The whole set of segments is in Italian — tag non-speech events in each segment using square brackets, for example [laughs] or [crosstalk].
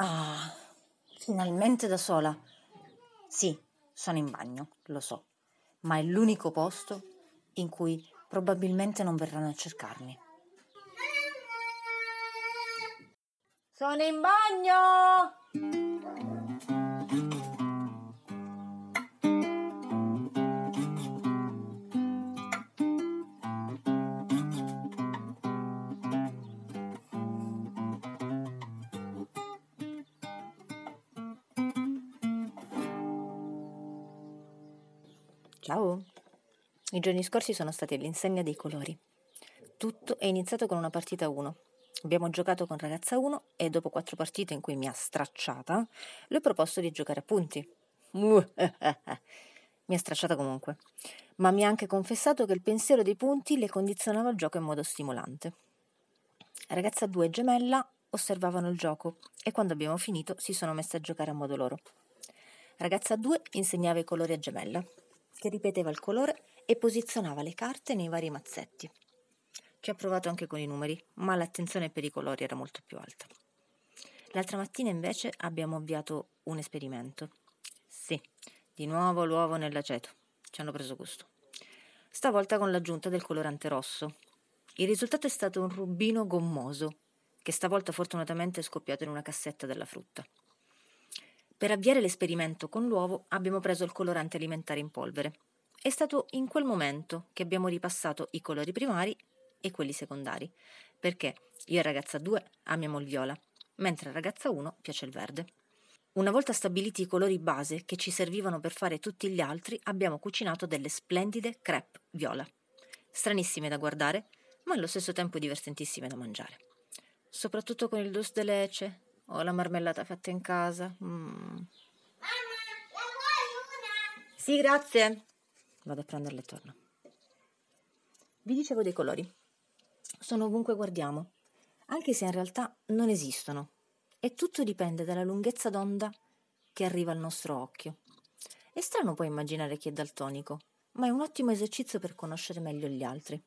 Ah, finalmente da sola. Sì, sono in bagno, lo so, ma è l'unico posto in cui probabilmente non verranno a cercarmi. Sono in bagno! Ciao! I giorni scorsi sono stati all'insegna dei colori. Tutto è iniziato con una partita 1. Abbiamo giocato con ragazza 1 e dopo quattro partite in cui mi ha stracciata, le ho proposto di giocare a punti. [laughs] mi ha stracciata comunque, ma mi ha anche confessato che il pensiero dei punti le condizionava il gioco in modo stimolante. Ragazza 2 e gemella osservavano il gioco e quando abbiamo finito si sono messe a giocare a modo loro. Ragazza 2 insegnava i colori a gemella che ripeteva il colore e posizionava le carte nei vari mazzetti. Ci ha provato anche con i numeri, ma l'attenzione per i colori era molto più alta. L'altra mattina invece abbiamo avviato un esperimento. Sì, di nuovo l'uovo nell'aceto. Ci hanno preso gusto. Stavolta con l'aggiunta del colorante rosso. Il risultato è stato un rubino gommoso, che stavolta fortunatamente è scoppiato in una cassetta della frutta. Per avviare l'esperimento con l'uovo abbiamo preso il colorante alimentare in polvere. È stato in quel momento che abbiamo ripassato i colori primari e quelli secondari, perché io e ragazza 2 amiamo il viola, mentre a ragazza 1 piace il verde. Una volta stabiliti i colori base che ci servivano per fare tutti gli altri, abbiamo cucinato delle splendide crepe viola. Stranissime da guardare, ma allo stesso tempo divertentissime da mangiare. Soprattutto con il dulce de leche, ho la marmellata fatta in casa. Mm. Sì, grazie. Vado a prenderle e torno. Vi dicevo dei colori. Sono ovunque guardiamo, anche se in realtà non esistono. E tutto dipende dalla lunghezza d'onda che arriva al nostro occhio. È strano poi immaginare chi è daltonico, ma è un ottimo esercizio per conoscere meglio gli altri.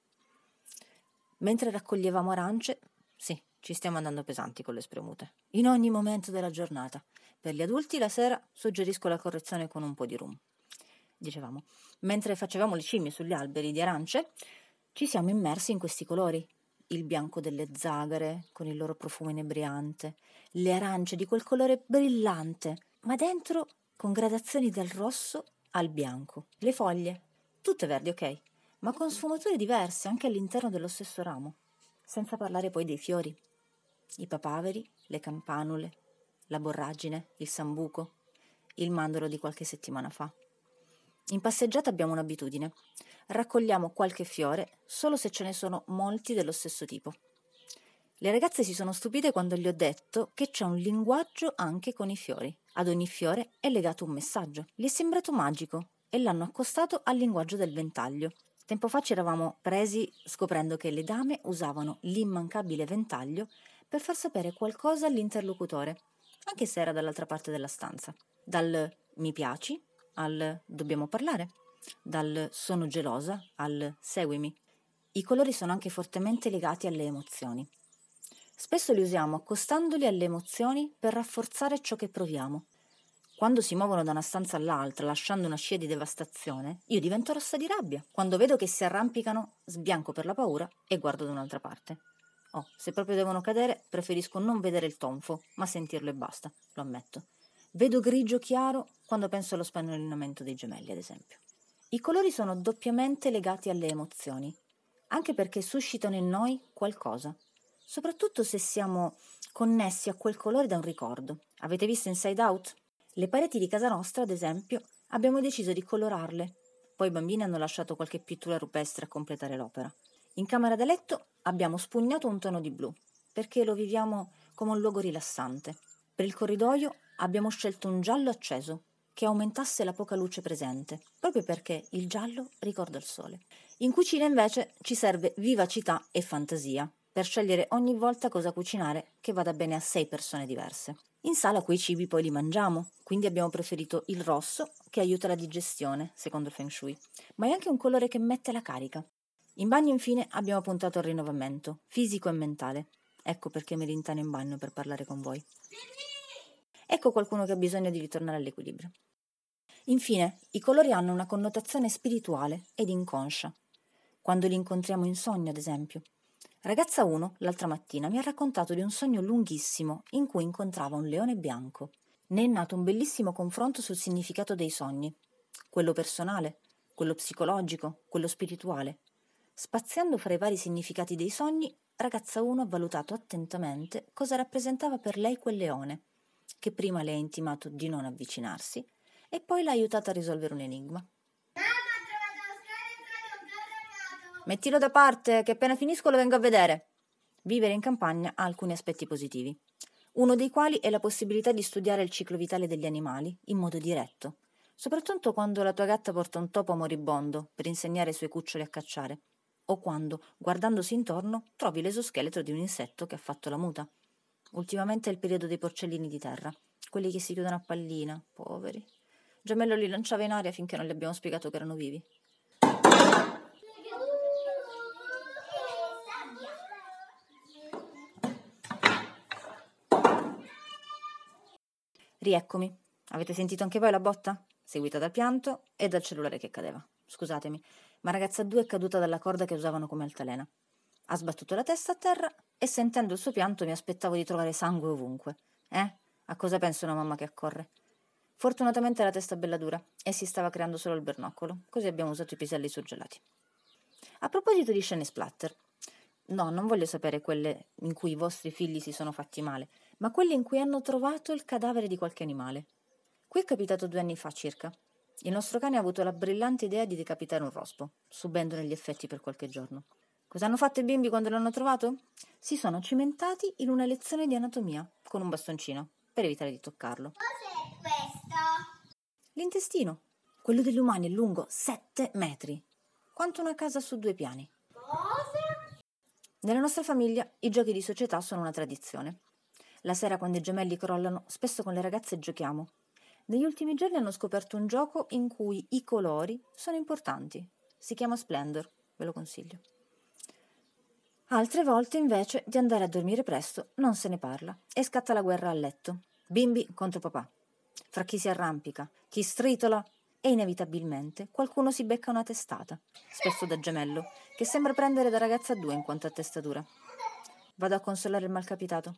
Mentre raccoglievamo arance, sì, ci stiamo andando pesanti con le spremute, in ogni momento della giornata. Per gli adulti la sera suggerisco la correzione con un po' di rum. Dicevamo, mentre facevamo le scimmie sugli alberi di arance, ci siamo immersi in questi colori. Il bianco delle zagare, con il loro profumo inebriante, le arance di quel colore brillante, ma dentro con gradazioni dal rosso al bianco. Le foglie, tutte verdi, ok, ma con sfumature diverse anche all'interno dello stesso ramo. Senza parlare poi dei fiori, i papaveri, le campanule, la borragine, il sambuco, il mandorlo di qualche settimana fa. In passeggiata abbiamo un'abitudine. Raccogliamo qualche fiore solo se ce ne sono molti dello stesso tipo. Le ragazze si sono stupite quando gli ho detto che c'è un linguaggio anche con i fiori. Ad ogni fiore è legato un messaggio. Gli è sembrato magico e l'hanno accostato al linguaggio del ventaglio. Tempo fa ci eravamo presi scoprendo che le dame usavano l'immancabile ventaglio per far sapere qualcosa all'interlocutore, anche se era dall'altra parte della stanza. Dal mi piaci al dobbiamo parlare, dal sono gelosa al seguimi. I colori sono anche fortemente legati alle emozioni. Spesso li usiamo accostandoli alle emozioni per rafforzare ciò che proviamo. Quando si muovono da una stanza all'altra lasciando una scia di devastazione, io divento rossa di rabbia. Quando vedo che si arrampicano, sbianco per la paura e guardo da un'altra parte. Oh, se proprio devono cadere, preferisco non vedere il tonfo, ma sentirlo e basta, lo ammetto. Vedo grigio chiaro quando penso allo spannolinamento dei gemelli, ad esempio. I colori sono doppiamente legati alle emozioni, anche perché suscitano in noi qualcosa, soprattutto se siamo connessi a quel colore da un ricordo. Avete visto Inside Out? Le pareti di casa nostra, ad esempio, abbiamo deciso di colorarle. Poi i bambini hanno lasciato qualche pittura rupestre a completare l'opera. In camera da letto abbiamo spugnato un tono di blu, perché lo viviamo come un luogo rilassante. Per il corridoio abbiamo scelto un giallo acceso, che aumentasse la poca luce presente, proprio perché il giallo ricorda il sole. In cucina invece ci serve vivacità e fantasia, per scegliere ogni volta cosa cucinare che vada bene a sei persone diverse. In sala quei cibi poi li mangiamo, quindi abbiamo preferito il rosso che aiuta la digestione, secondo il Feng Shui, ma è anche un colore che mette la carica. In bagno infine abbiamo puntato al rinnovamento, fisico e mentale. Ecco perché mi rintano in bagno per parlare con voi. ecco qualcuno che ha bisogno di ritornare all'equilibrio. Infine, i colori hanno una connotazione spirituale ed inconscia. Quando li incontriamo in sogno, ad esempio. Ragazza 1, l'altra mattina, mi ha raccontato di un sogno lunghissimo in cui incontrava un leone bianco. Ne è nato un bellissimo confronto sul significato dei sogni, quello personale, quello psicologico, quello spirituale. Spaziando fra i vari significati dei sogni, ragazza 1 ha valutato attentamente cosa rappresentava per lei quel leone, che prima le ha intimato di non avvicinarsi e poi l'ha aiutata a risolvere un enigma. Mamma, ho trovato lo scalo entrato un carro armato. Mettilo da parte, che appena finisco lo vengo a vedere. Vivere in campagna ha alcuni aspetti positivi, uno dei quali è la possibilità di studiare il ciclo vitale degli animali in modo diretto, soprattutto quando la tua gatta porta un topo moribondo per insegnare ai suoi cuccioli a cacciare, o quando, guardandosi intorno, trovi l'esoscheletro di un insetto che ha fatto la muta. Ultimamente è il periodo dei porcellini di terra, quelli che si chiudono a pallina, poveri. Gemello li lanciava in aria finché non gli abbiamo spiegato che erano vivi. Rieccomi. Avete sentito anche voi la botta? Seguita dal pianto e dal cellulare che cadeva. Scusatemi, ma ragazza 2 è caduta dalla corda che usavano come altalena. Ha sbattuto la testa a terra e sentendo il suo pianto mi aspettavo di trovare sangue ovunque. Eh? A cosa pensa una mamma che accorre? Fortunatamente la testa bella dura e si stava creando solo il bernoccolo, così abbiamo usato i piselli surgelati. A proposito di scene splatter, no, non voglio sapere quelle in cui i vostri figli si sono fatti male, ma quelle in cui hanno trovato il cadavere di qualche animale. Qui è capitato due anni fa circa. Il nostro cane ha avuto la brillante idea di decapitare un rospo, subendone gli effetti per qualche giorno. Cosa hanno fatto i bimbi quando l'hanno trovato? Si sono cimentati in una lezione di anatomia con un bastoncino, per evitare di toccarlo. Cos'è questo? L'intestino. Quello degli umani è lungo 7 metri. Quanto una casa su due piani. Nella nostra famiglia i giochi di società sono una tradizione. La sera quando i gemelli crollano, spesso con le ragazze giochiamo. Negli ultimi giorni hanno scoperto un gioco in cui i colori sono importanti. Si chiama Splendor, ve lo consiglio. Altre volte, invece, di andare a dormire presto non se ne parla e scatta la guerra a letto. Bimbi contro papà. Fra chi si arrampica, chi stritola e inevitabilmente qualcuno si becca una testata, spesso da gemello, che sembra prendere da ragazza a due in quanto a testatura. Vado a consolare il malcapitato.